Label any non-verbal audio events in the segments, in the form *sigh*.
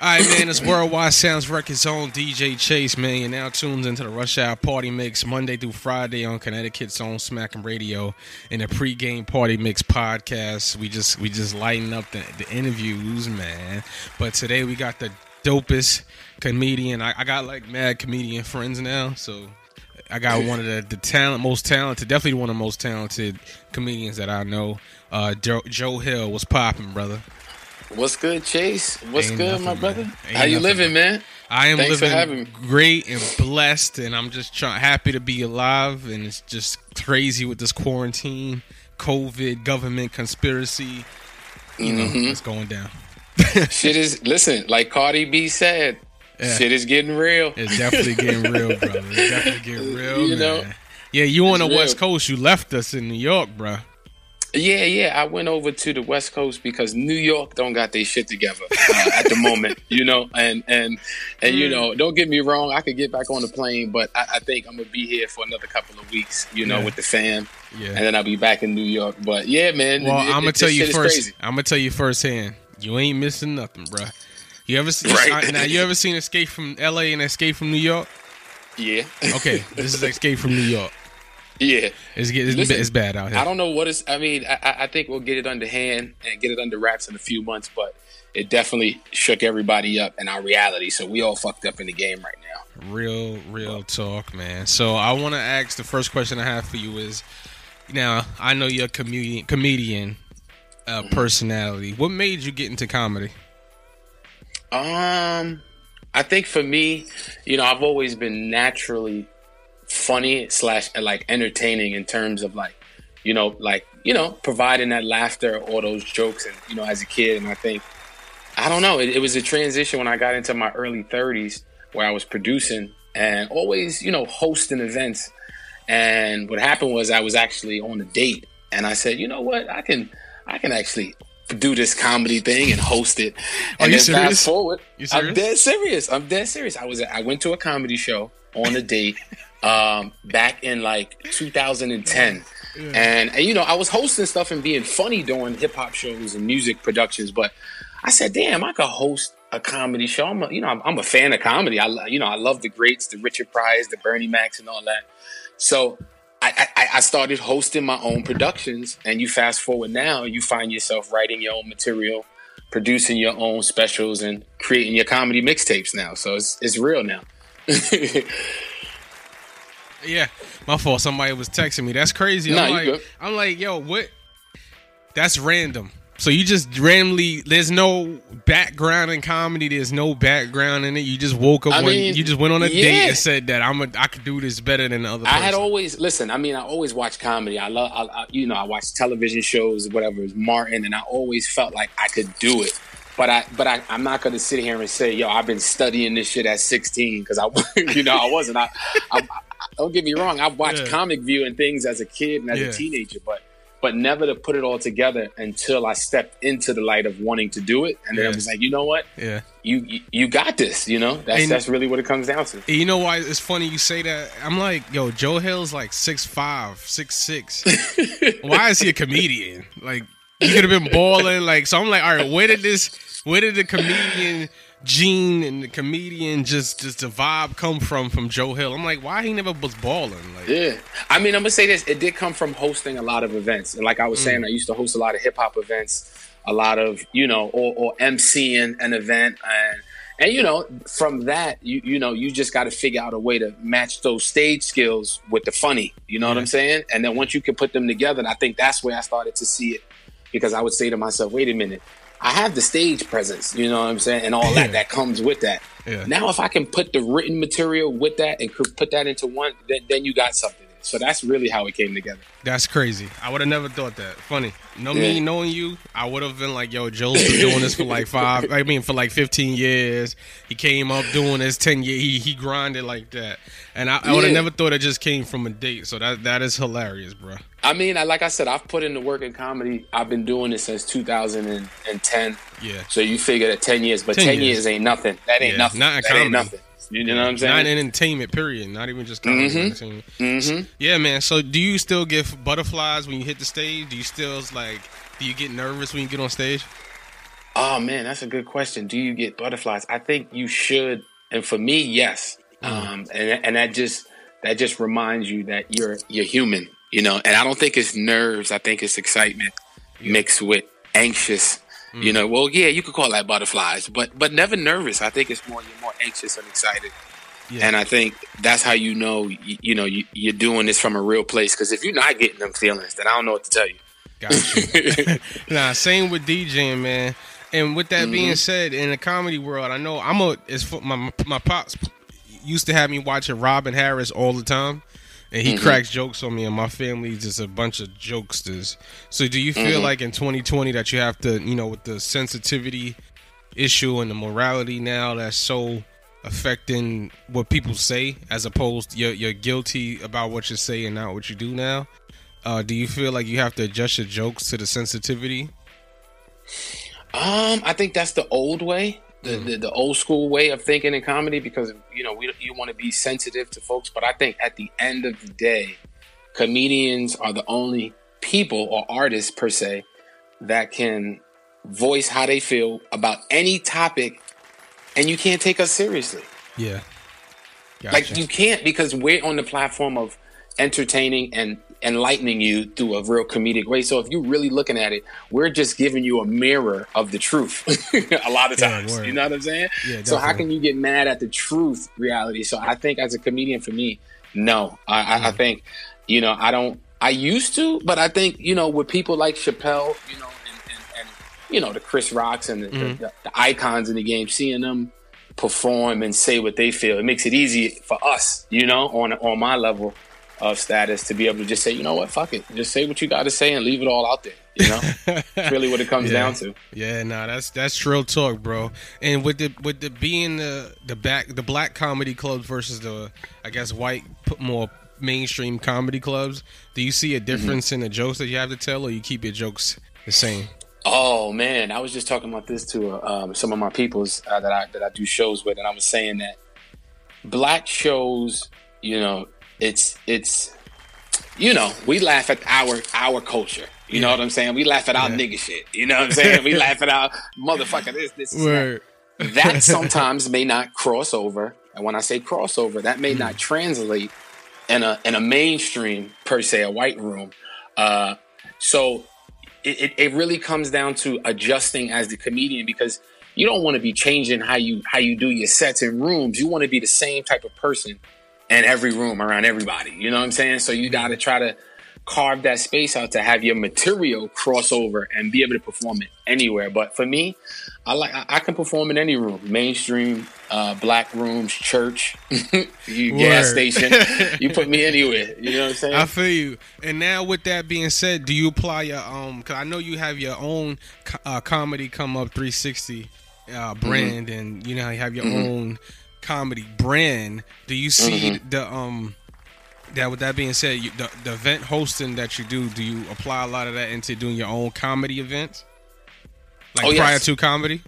All right, man. It's Worldwide Sounds Records own DJ Chase, man. You're now tuned into the Rush Hour Party Mix Monday through Friday on Connecticut's own Smackin' Radio in the pregame Party Mix podcast. We just we just lighten up the, the interviews, man. But today we got the dopest comedian. I, I got like mad comedian friends now, so I got one of the, the talent, most talented, definitely one of the most talented comedians that I know. Uh, Joe, Joe Hill was popping, brother. What's good, Chase? What's Ain't good, nothing, my brother? How you nothing, living, man? I am Thanks living great and blessed, and I'm just trying happy to be alive. And it's just crazy with this quarantine, COVID, government conspiracy. You know, Mm-hmm. it's going down. *laughs* Shit is listen, like Cardi B said, Yeah. shit is getting real. It's definitely getting *laughs* real, brother. It's definitely getting real, You man. know, yeah, you on the it's West. Coast. You left us in New York, bro. Yeah, yeah. I went over to the West Coast because New York don't got their shit together uh, at the moment, you know. And and and you know, don't get me wrong. I could get back on the plane, but I, I think I'm gonna be here for another couple of weeks, you know, Yeah. with the fam, Yeah. and then I'll be back in New York. But yeah, man. Well, it- I'm gonna it- tell you first. I'm gonna tell you firsthand. You ain't missing nothing, bro. You ever see Right. now? You ever seen Escape from L.A. and Escape from New York? Yeah, Okay, this is Escape from New York. Yeah. It's it's, Listen, it's bad out here. I don't know what is. I mean, I- I, I think we'll get it under hand and get it under wraps in a few months, but it definitely shook everybody up in our reality. So we all fucked up in the game right now. Real, real talk, man. So I want to ask the first question I have for you is, now I know you're a comedian, comedian uh, Mm-hmm. personality. What made you get into comedy? Um, I think for me, you know, I've always been naturally funny slash uh, like entertaining in terms of like, you know, like you know, providing that laughter or those jokes, and you know, as a kid, and I think, I don't know, it, it was a transition when I got into my early 30s where I was producing and always, you know, hosting events. And what happened was I was actually on a date, and I said, you know what, I can, I can actually do this comedy thing and host it. Are you then serious? fast forward, You I'm dead serious. I'm dead serious. I was I went to a comedy show on a date um, back in like 2010. And, and you know, I was hosting stuff and being funny doing hip hop shows and music productions, but I said, "Damn, I could host a comedy show." I'm a, you know, I'm, I'm a fan of comedy. I you know, I love the greats, the Richard Pryor, the Bernie Macs, and all that. So I, I, I started hosting my own productions, and you fast forward now, you find yourself writing your own material, producing your own specials, and creating your comedy mixtapes now. So it's it's real now. *laughs* Yeah, my fault. Somebody was texting me. That's crazy. Nah, I'm like, good. I'm like, yo, what? That's random. So you just randomly. There's no background in comedy. There's no background in it. You just woke up. I one, mean, you just went on a date and said that I'm a. I could do this better than the other. I Person. had always listen. I mean, I always watched comedy. I love, I, I, you know, I watched television shows, whatever. It was Martin, and I always felt like I could do it. But I, but I, I'm not going to sit here and say, yo, I've been studying this shit at 16 because I, *laughs* you know, I wasn't. I, I, I don't get me wrong. I watched Yeah. comic view and things as a kid and as Yeah. a teenager, but but never to put it all together until I stepped into the light of wanting to do it, and then Yeah. I was like, you know what, Yeah. you you, you got this. You know, that's And- that's really what it comes down to. You know why it's funny you say that? I'm like, yo, Joe Hill's like six five, six six. *laughs* why is he a comedian? Like, you could have been balling. Like, so I'm like, all right, where did this? Where did the comedian gene and the comedian just just the vibe come from from Joe Hill? I'm like, why he never was balling? Like, Yeah, I mean, I'm gonna say this: it did come from hosting a lot of events, and like I was saying, mm. I used to host a lot of hip hop events, a lot of you know, or, or MCing an event, and and you know, from that, you you know, you just got to figure out a way to match those stage skills with the funny. You know what I'm saying? And then once you can put them together, I think that's where I started to see it, because I would say to myself, wait a minute. I have the stage presence, you know what I'm saying, and all Yeah. that that comes with that. Yeah. Now, if I can put the written material with that and put that into one, then, then you got something. So that's really how it came together. That's crazy. I would have never thought that. Funny. Know me knowing you, I would have been like, yo, Joe's been doing this for like five, I mean, for like 15 years. He came up doing this 10 year. He, he grinded like that. And I, I would have Yeah. never thought it just came from a date. So that that is hilarious, bro. I mean, I, like I said, I've put in the work in comedy. I've been doing it since 2010. Yeah. So you figure that 10 years, but 10 10, years. years. ain't nothing. That ain't Yeah, nothing. not in that comedy. ain't nothing. You know what I'm saying? Not in entertainment, period. Not even just comedy. Mhm. entertainment. hmm Yeah, man. So do you still get butterflies when you hit the stage? Do you still like, do you get nervous when you get on stage? Oh man, that's a good question. Do you get butterflies? I think you should, and for me, yes. Mm. Um, and and that just that just reminds you that you're you're human, you know. And I don't think it's nerves. I think it's excitement yeah. mixed with anxious. Mm. You know, well, yeah, you could call that butterflies, but but never nervous. I think it's more you're more anxious and excited. Yeah. And I think that's how you know, you, you know, you, you're doing this from a real place. Because if you're not getting them feelings, then I don't know what to tell you. Gotcha. *laughs* *laughs* nah, same with DJing, man. And with that mm-hmm. being said, in the comedy world, I know I'm a. It's my my pops used to have me watching Robin Harris all the time, and he mm-hmm. cracks jokes on me, and my family's just a bunch of jokesters. So, do you feel mm-hmm. like in 2020 that you have to, you know, with the sensitivity issue and the morality now that's so affecting what people say, as opposed to you're, you're guilty about what you say and not what you do now? Uh, do you feel like you have to adjust your jokes to the sensitivity? Um, I think that's the old way, the, mm. the, the old school way of thinking in comedy because you know we you want to be sensitive to folks, but I think at the end of the day, comedians are the only people or artists per se that can voice how they feel about any topic, and you can't take us seriously. Yeah, gotcha. like you can't because we're on the platform of entertaining and enlightening you through a real comedic way. So if you're really looking at it, we're just giving you a mirror of the truth *laughs* a lot of times. Yeah, you know what I'm saying? Yeah, so how can you get mad at the truth reality? So I think as a comedian for me, no. I, mm. I, mm-hmm. think, you know, I don't I used to, but I think, you know, with people like Chappelle, you know, and, and, and you know, the Chris Rocks and the, mm. the, the icons in the game, seeing them perform and say what they feel, it makes it easy for us, you know, on on my level of status to be able to just say, you know what, fuck it, just say what you got to say and leave it all out there. You know, *laughs* really what it comes yeah. down to. Yeah, no, nah, that's that's trill talk, bro. And with the with the being the the back the black comedy clubs versus the I guess white more mainstream comedy clubs, do you see a mm-hmm. difference mm-hmm. in the jokes that you have to tell, or you keep your jokes the same? Oh man, I was just talking about this to uh, um, some of my peoples uh, that I that I do shows with, and I was saying that black shows, you know, it's it's you know we laugh at our our culture. You yeah. know what I'm saying? We laugh at our yeah. nigga shit. You know what I'm saying? we laugh at our motherfucker this this. That. that *laughs* sometimes may not cross over, and when I say crossover, that may mm. not translate in a in a mainstream per se, a white room. Uh, so it, it, it really comes down to adjusting as the comedian because you don't want to be changing how you how you do your sets in rooms. You want to be the same type of person in every room around everybody. You know what I'm saying? So you got to try to carve that space out to have your material cross over and be able to perform it anywhere. But for me, I like I can perform in any room, mainstream, uh, black rooms, church, *laughs* gas station. you put me anywhere. You know what I'm saying? I feel you. And now with that being said, do you apply your um? Because I know you have your own uh, comedy come up 360 uh, brand, mm-hmm. and you know you have your mm-hmm. own comedy brand, do you see mm-hmm. the um that with that being said, you, the the event hosting that you do, do you apply a lot of that into doing your own comedy events? Like oh, prior yes. to comedy?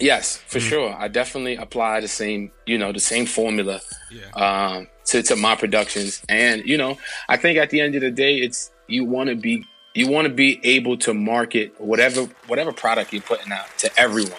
Yes, for mm-hmm. sure. I definitely apply the same, you know, the same formula yeah. um, to to my productions, and you know, I think at the end of the day, it's you want to be you want to be able to market whatever whatever product you're putting out to everyone.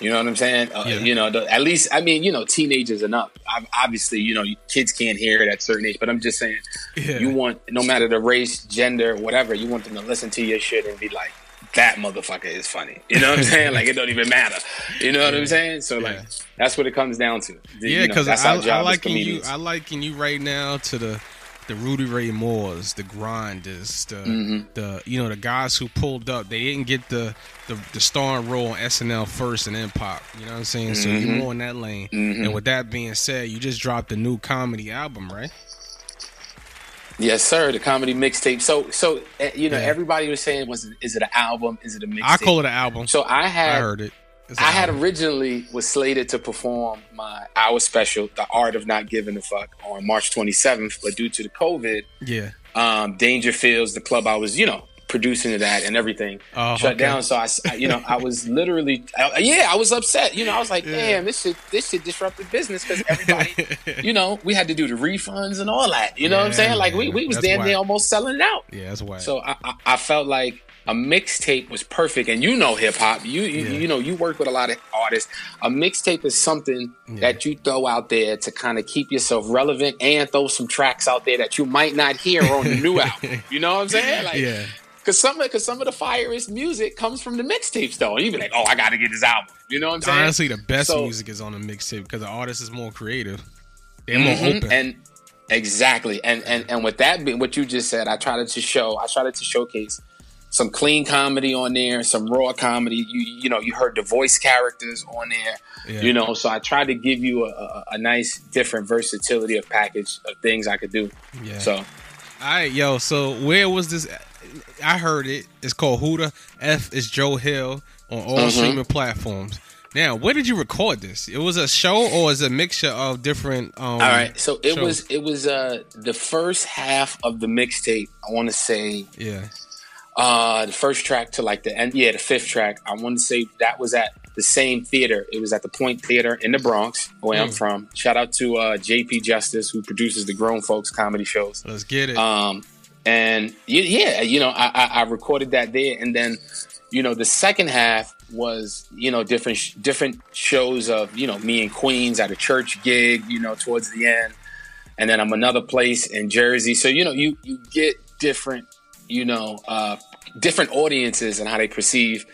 You know what I'm saying? Uh, yeah. You know, the, at least I mean, you know, teenagers and up. Obviously, you know, kids can't hear it at certain age. But I'm just saying, yeah. you want no matter the race, gender, whatever, you want them to listen to your shit and be like, that motherfucker is funny. You know what I'm *laughs* saying? like it don't even matter. You know what I'm saying? So like that's what it comes down to. Yeah, because you know, I, I liking you. I liking you right now to the the Rudy Ray Moores, the grinders, the mm-hmm. the you know the guys who pulled up. They didn't get the the, the starring role on SNL first and then pop. You know what I'm saying? Mm-hmm. So you're more in that lane. Mm-hmm. And with that being said, you just dropped a new comedy album, right? Yes, sir. The comedy mixtape. So, so uh, you know, yeah. everybody was saying, "Was it, is it an album? Is it a mixtape?" I call it an album. So I had I heard it. I had originally was slated to perform my hour special, "The Art of Not Giving a Fuck," on March 27th, but due to the COVID, yeah, um, Dangerfields, the club I was, you know, producing it at and everything, oh, shut okay. down. So I, you know, I was literally, I, yeah, I was upset. You know, I was like, yeah. damn, this shit, this shit disrupted business because everybody, *laughs* you know, we had to do the refunds and all that. You know yeah, what I'm saying? Like we, we was damn near almost selling it out. Yeah, that's why. So I, I, I felt like a mixtape was perfect. And you know hip hop. You you, Yeah. you know you work with a lot of artists. A mixtape is something that you throw out there to kind of keep yourself relevant and throw some tracks out there that you might not hear on the new album. *laughs* You know what I'm saying? Like, Yeah. Cause some of cause some of the fireest music comes from the mixtapes though. And you be like, oh, I got to get this album. You know what I'm saying? Honestly, the best So- music is on a mixtape because the artist is more creative. They're more Mhm. open. And exactly. And and and with that being what you just said, I tried to show I tried to showcase some clean comedy on there, some raw comedy. You you know, you heard the voice characters on there. Yeah. You know, so I tried to give you a, a, a nice different versatility of package of things I could do. Yeah. So All right, yo. So where was this? I heard it. It's called Who the. F is Joe Hill on all Mhm. streaming platforms. Now, where did you record this? It was a show or is a mixture of different? Um, all right. So it shows? was it was uh the first half of the mixtape, I wanna say Yeah. Uh, the first track to like the end, yeah, the fifth track. I want to say that was at the same theater. It was at the Point Theater in the Bronx, where I'm Mm. from. Shout out to uh, JP Justice, who produces the Grown Folks comedy shows. Let's get it. Um, and yeah, you know, I, I, I recorded that there, and then, you know, the second half was, you know, different sh- different shows of, you know, me and Queens at a church gig, you know, towards the end, and then I'm another place in Jersey. So you know, you you get different, you know, uh, different audiences and how they perceive,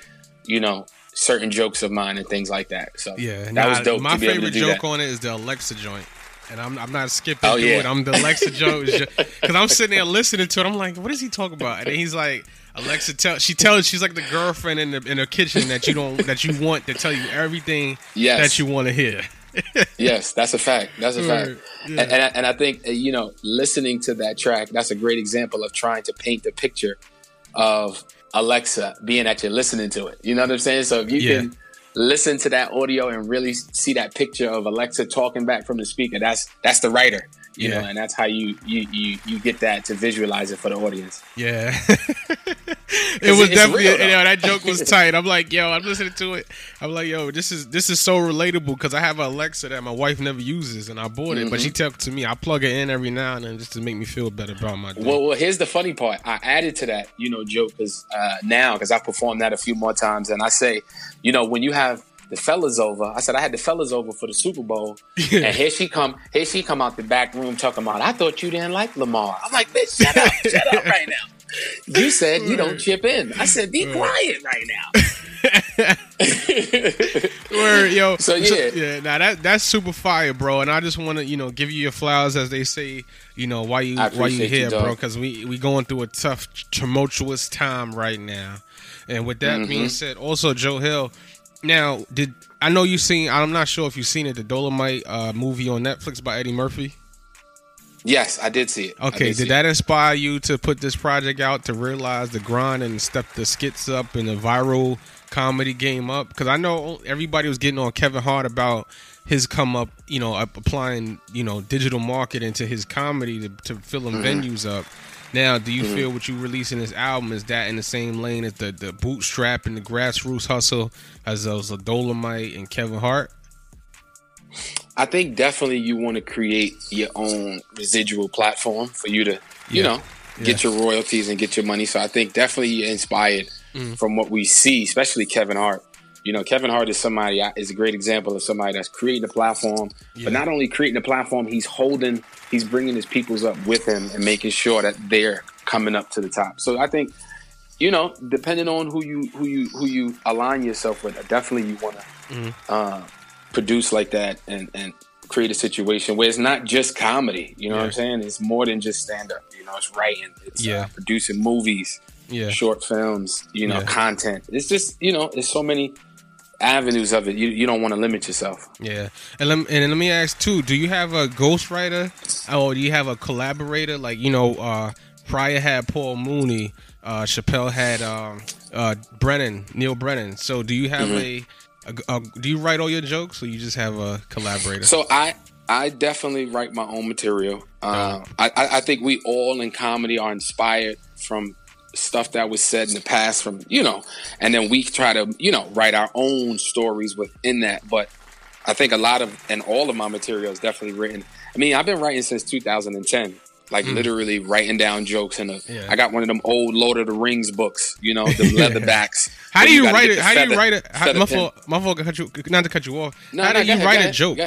you know, certain jokes of mine and things like that. So yeah. that nah, was dope. My to be able to favorite joke that. on it is the Alexa joint. And I'm, I'm not skipping Oh, through yeah. it. I'm the Alexa joke because *laughs* I'm sitting there listening to it. I'm like, what is he talking about? And then he's like, Alexa tell she tells she's like the girlfriend in the in the kitchen that you don't that you want to tell you everything Yes. that you want to hear. Yes, that's a fact. That's a fact. Right, yeah. And, and, I, and I think, uh, you know, listening to that track, that's a great example of trying to paint the picture of Alexa being actually listening to it. You know what I'm saying? So if you Yeah. can listen to that audio and really see that picture of Alexa talking back from the speaker, that's that's the writer. You Yeah. know, and that's how you, you you you get that to visualize it for the audience. Yeah. *laughs* it was definitely real, you know that joke was *laughs* tight. I'm like, yo, I'm listening to it. I'm like, yo, this is this is so relatable because I have an Alexa that my wife never uses and I bought it, but she Mm-hmm. talked to me. I plug it in every now and then just to make me feel better about my day. Well, well, here's the funny part. I added to that, you know, joke because uh, now because I've performed that a few more times, and I say, you know, when you have the fellas over, I said I had the fellas over for the Super Bowl, and here she come, here she come out the back room talking about, I thought you didn't like Lamar. I'm like, bitch, shut up, *laughs* shut up right now. You said you don't chip in. I said, be quiet right now. *laughs* Word, yo. So, yeah. yeah. Now that that's super fire, bro. And I just want to, you know, give you your flowers as they say, you know, why you why you appreciate you, here, bro? Because we we going through a tough, tumultuous time right now. And with that Mm-hmm. being said, also Joe Hill. Now, did I know you seen? I'm not sure if you've seen it, the Dolomite uh, movie on Netflix by Eddie Murphy. yes, I did see it. Okay, see did that inspire you to put this project out to realize the grind and step the skits up and the viral comedy game up? Because I know everybody was getting on Kevin Hart about his come up, you know, applying, you know, digital marketing to his comedy to, to filling venues up. Now, do you feel what you releasing this album is that in the same lane as the the bootstrap and the grassroots hustle as those a Dolomite and Kevin Hart? I think definitely you want to create your own residual platform for you to, Yeah. you know, get your royalties and get your money. So I think definitely you're inspired Mm-hmm. from what we see, especially Kevin Hart. You know, Kevin Hart is somebody is a great example of somebody that's creating a platform, Yeah. but not only creating a platform, he's holding, he's bringing his peoples up with him and making sure that they're coming up to the top. So I think, you know, depending on who you who you who you align yourself with, definitely you want to Mm-hmm. uh, produce like that and and create a situation where it's not just comedy. You know what I'm saying? It's more than just stand up. You know, it's writing, it's Yeah. uh, producing movies, Yeah. short films. You know, Yeah. content. It's just you know, it's so many avenues of it. You you don't want to limit yourself. Yeah, and let me, and let me ask too: Do you have a ghostwriter, or do you have a collaborator? Like you know, uh, Pryor had Paul Mooney, uh, Chappelle had um, uh, Brennan, Neal Brennan. So do you have a, a, a? Do you write all your jokes, or you just have a collaborator? So I I definitely write my own material. Uh, I, I I think we all in comedy are inspired from stuff that was said in the past from you know and then we try to you know write our own stories within that but i think a lot of and all of my material is definitely written i mean i've been writing since 2010 like mm. literally writing down jokes in a. Yeah. I got one of them old Lord of the Rings books, you know, the *laughs* leatherbacks. How do you gotta write it? How do you write it? How, feather my fault. My. Cut you, not to cut you off. No, how no, do you ahead, write a ahead, joke?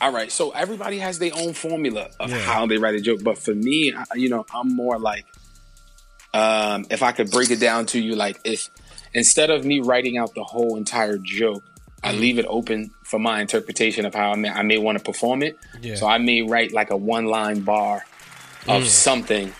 All right, so everybody has their own formula of Yeah. how they write a joke, but for me, I- you know, I'm more like, um, if I could break it down to you, like if instead of me writing out the whole entire joke, I Mm-hmm. leave it open for my interpretation of how I may, I may want to perform it. Yeah. So I may write like a one line bar of Mm. something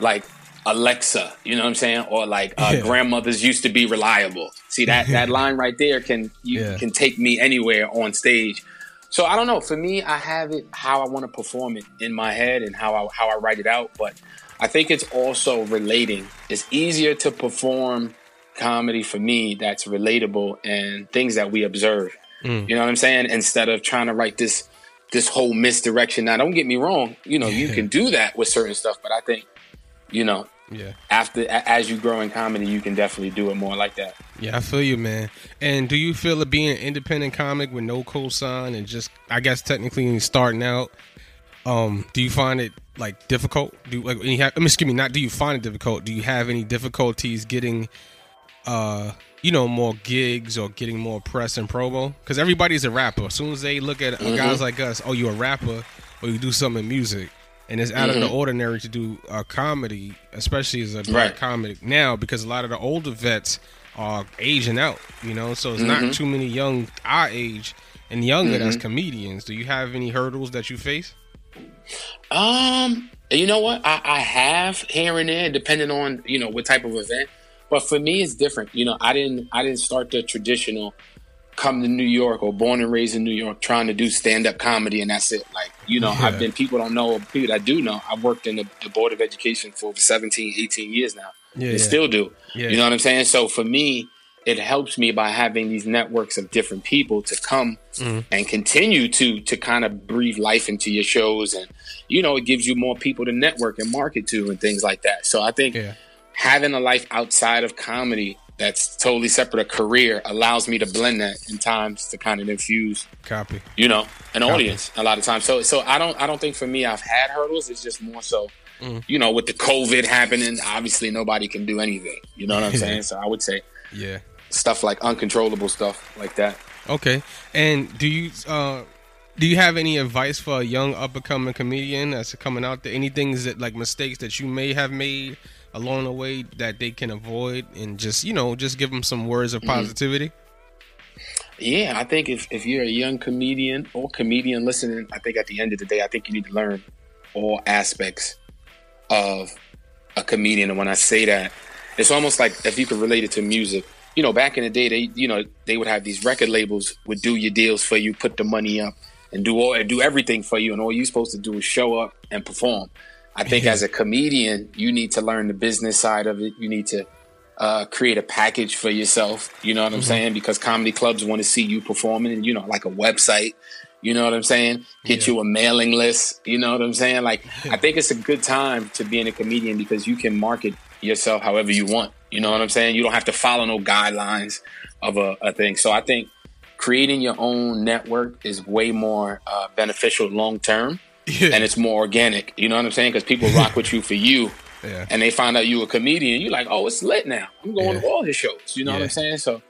like Alexa, you know what I'm saying? Or like uh, Yeah. grandmothers used to be reliable. See that that *laughs* line right there can you Yeah. can take me anywhere on stage. So I don't know. For me, I have it how I want to perform it in my head and how I how I write it out. But I think it's also relating. It's easier to perform comedy for me that's relatable and things that we observe. Mm. You know what I'm saying? Instead of trying to write this this whole misdirection. Now, don't get me wrong. You know, you can do that with certain stuff, but I think, you know, Yeah. after as you grow in comedy, you can definitely do it more like that. Yeah, I feel you, man. And do you feel it being an independent comic with no cosign and just, I guess, technically starting out? Um, do you find it like difficult? Do like you have? I mean, excuse me, not do you find it difficult? Do you have any difficulties getting, uh, you know, more gigs or getting more press and promo? Because everybody's a rapper. As soon as they look at Mm-hmm. guys like us, oh, you're a rapper, or you do something in music. And it's out of the ordinary to do a comedy, especially as a black Mm-hmm. Right. comedy now, because a lot of the older vets are aging out, you know. So it's Mm-hmm. not too many young our age and younger that's comedians. Do you have any hurdles that you face? Um, you know what? I, I have here and there, depending on you know what type of event. But for me, it's different. You know, I didn't I didn't start the traditional come to New York or born and raised in New York trying to do stand up comedy and that's it. Like you know, Yeah. I've been people don't know people that do know. I've worked in the, the board of education for over 17, 18 years now. Yeah, and yeah. still do. Yeah. You know what I'm saying? So for me, it helps me by having these networks of different people to come Mm-hmm. and continue to to kind of breathe life into your shows and you know it gives you more people to network and market to and things like that so i think Yeah. having a life outside of comedy that's totally separate a career allows me to blend that in times to kind of infuse Copy. you know an audience a lot of times so so i don't i don't think for me i've had hurdles it's just more so Mm. you know with the covid happening obviously nobody can do anything you know what i'm *laughs* saying so i would say Yeah. Stuff like uncontrollable stuff like that Okay. And do you uh do you have any advice for a young up and coming comedian that's coming out there? Any things that like mistakes that you may have made along the way that they can avoid and just you know just give them some words of positivity? Yeah, I think if, if you're a young comedian or comedian listening, I think at the end of the day, I think you need to learn all aspects of a comedian. And when I say that, it's almost like if you could relate it to music. You know, back in the day, they you know they would have these record labels would do your deals for you, put the money up, and do all and do everything for you, and all you're supposed to do is show up and perform. I think as a comedian, you need to learn the business side of it. You need to uh, create a package for yourself. You know what I'm saying? Because comedy clubs want to see you performing, and you know, like a website. You know what I'm saying? Get Yeah. you a mailing list. You know what I'm saying? Like, I think it's a good time to being a comedian because you can market yourself however you want. You know what I'm saying? You don't have to follow no guidelines of a, a thing. So I think creating your own network is way more uh, beneficial long term, Yeah. and it's more organic. You know what I'm saying? Because people *laughs* rock with you for you yeah. and they find out you a comedian, you're like, oh, it's lit now. I'm going Yeah. to all his shows. You know what I'm saying? So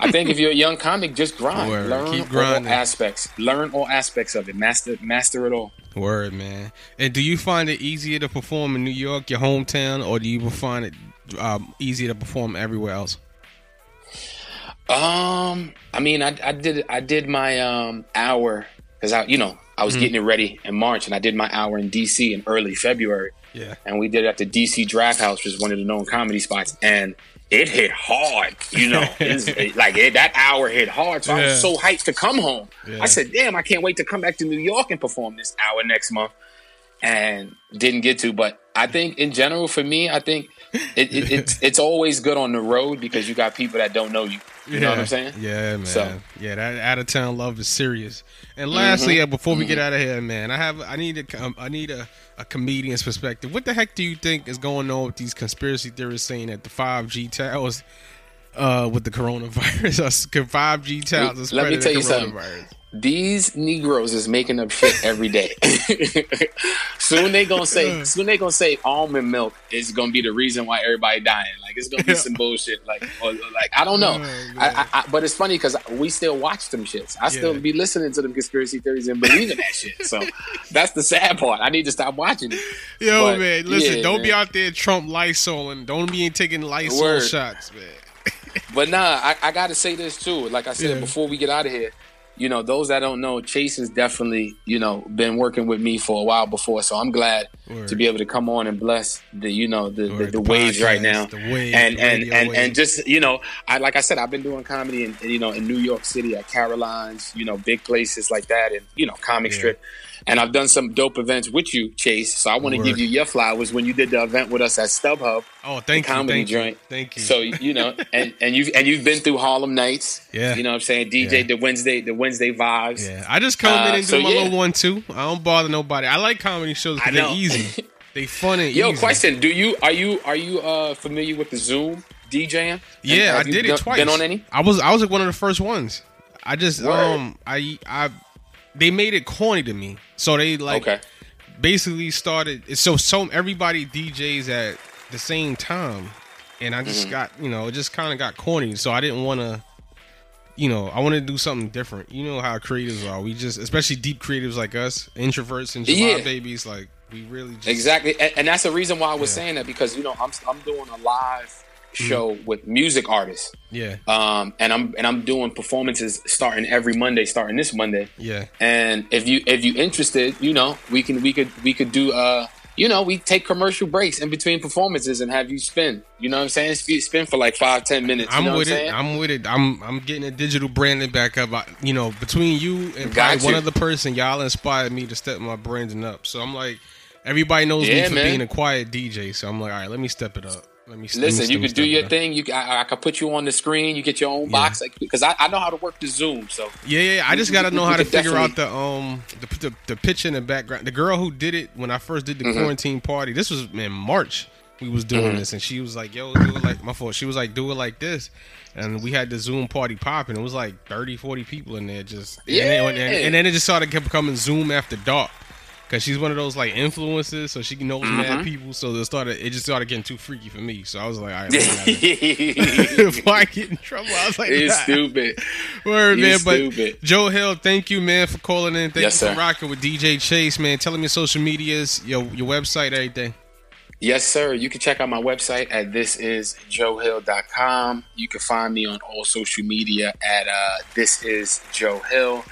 I think if you're a young comic, just grind. Word. Learn Keep all grinding. aspects. Learn all aspects of it. Master master it all. Word, man. And do you find it easier to perform in New York, your hometown, or do you find it um, easier to perform everywhere else? Um, I mean, I, I did I did my um hour because I you know I was getting it ready in March, and I did my hour in DC in early February, Yeah. and we did it at the DC Draft House, which is one of the known comedy spots, and it hit hard. You know, *laughs* it's, it- like it, that hour hit hard, so I was so hyped to come home. Yeah. I said, "Damn, I can't wait to come back to New York and perform this hour next month." And didn't get to, but I think in general for me, I think it, it's it's always good on the road because you got people that don't know you. You know what I'm saying? Yeah, man. So- Mm-hmm. yeah, that out of town love is serious. And lastly, uh, before we get out of here, man, I have I need a um, I need a, a comedian's perspective. What the heck do you think is going on with these conspiracy theorists saying that the five G towers uh, with the coronavirus. *laughs* Five G towers? Let me tell you something. These Negroes is making up shit every day. *laughs* soon they gonna say, mm. soon they gonna say almond milk is gonna be the reason why everybody dying. Like it's gonna be some bullshit. Like, or, like I don't know. Oh, I, I, I, but it's funny because we still watch them shits. I still yeah. be listening to them conspiracy theories and believing that shit. So that's the sad part. I need to stop watching it. Yo, but, man, listen, yeah, don't man. be out there Trump Lysol and don't be taking Lysol Word. shots, man. but nah, I, I got to say this too. Like I said yeah. before we get out of here, you know, those that don't know, Chase has definitely, you know, been working with me for a while before. So I'm glad Word. to be able to come on and bless the, you know, the, the, the, the waves podcast, right now. Wave, and and and, and just, you know, I like I said, I've been doing comedy in, you know, in New York City at Caroline's, you know, big places like that and, you know, comic yeah. strip and I've done some dope events with you, Chase. So I want to give you your flowers when you did the event with us at StubHub. Oh, thank you, comedy thank joint. You, thank you. So you know, *laughs* and, and you've and you've been through Harlem Nights. Yeah, you know what I'm saying. DJ yeah. the Wednesday the Wednesday vibes. Yeah, I just come uh, in and do so my yeah. little one too. I don't bother nobody. I like comedy shows because they're easy. *laughs* they fun and Yo, easy. question: Do you are you are you uh familiar with the Zoom DJing? Yeah, I did it twice. Been on any? I was I was like one of the first ones. I just Word. um I I they made it corny to me. So they like okay. basically started so so everybody DJs at the same time, and I just mm-hmm. got you know it just kind of got corny. So I didn't want to. You know, I want to do something different. You know how creatives are. We just, especially deep creatives like us, introverts and July yeah. babies, like we really just, exactly. And, and, that's the reason why I was yeah. saying that because you know I'm I'm doing a live. Show mm-hmm. with music artists. Yeah. Um, and I'm and I'm doing performances starting every Monday, starting this Monday. Yeah. And if you if you interested, you know, we can we could we could do uh you know, we take commercial breaks in between performances and have you spin. You know what I'm saying? Spin for like five, ten minutes. I'm with it. I'm with it. I'm I'm getting a digital branding back up. I, you know, between you and probably one other person, y'all inspired me to step my branding up. So I'm like, everybody knows yeah, me for man. being a quiet DJ. So I'm like, all right, let me step it up. Let me listen. Me, you could do your thing. You, I, I could put you on the screen. You get your own yeah. box, like because I, I know how to work the Zoom. So yeah, yeah. I just got to know how to figure out the um the, the, the pitch in the background. The girl who did it when I first did the mm-hmm. quarantine party. This was in March. We was doing mm-hmm. this, and she was like, "Yo, do it like my fault." She was like, "Do it like this," and we had the Zoom party popping. It was like 30, 40 people in there. Just yeah, and then, and, and then it just started kept becoming Zoom after dark because she's one of those like influences, so she knows mm-hmm. mad people. So it started, it just started getting too freaky for me. So I was like, all right, *laughs* *laughs* before I get in trouble, I was like, it's nah. stupid. *laughs* Word, man. Stupid. But Joe Hill, thank you, man, for calling in. Thank yes, you for sir. rocking with DJ Chase, man. Tell me your social medias, your your website, everything. Yes, sir. You can check out my website at thisisjoehill.com. You can find me on all social media at uh, this is Joe Hill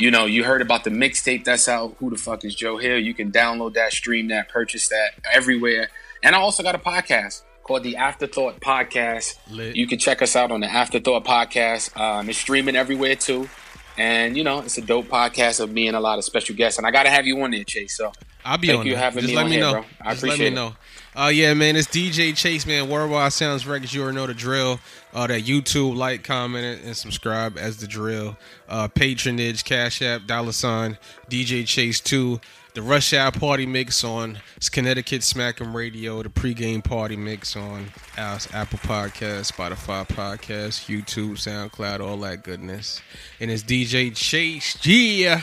you know, you heard about the mixtape that's out. Who the fuck is Joe Hill? You can download that, stream that, purchase that everywhere. And I also got a podcast called the Afterthought Podcast. Lit. You can check us out on the Afterthought Podcast. Um, it's streaming everywhere too. And you know, it's a dope podcast of me and a lot of special guests. And I got to have you on there, Chase. So I'll be thank on you there. having Just me let me here, know. bro. I Just appreciate let me know. Uh, yeah, man, it's DJ Chase, man. Worldwide Sounds Records. You already know the drill. Uh, that YouTube, like, comment, and subscribe as the drill. Uh, patronage, Cash App, dollar sign, DJ Chase 2. The Rush Hour Party Mix on Connecticut Smack'em Radio. The pregame party mix on Apple Podcast, Spotify Podcast, YouTube, SoundCloud, all that goodness. And it's DJ Chase. Yeah.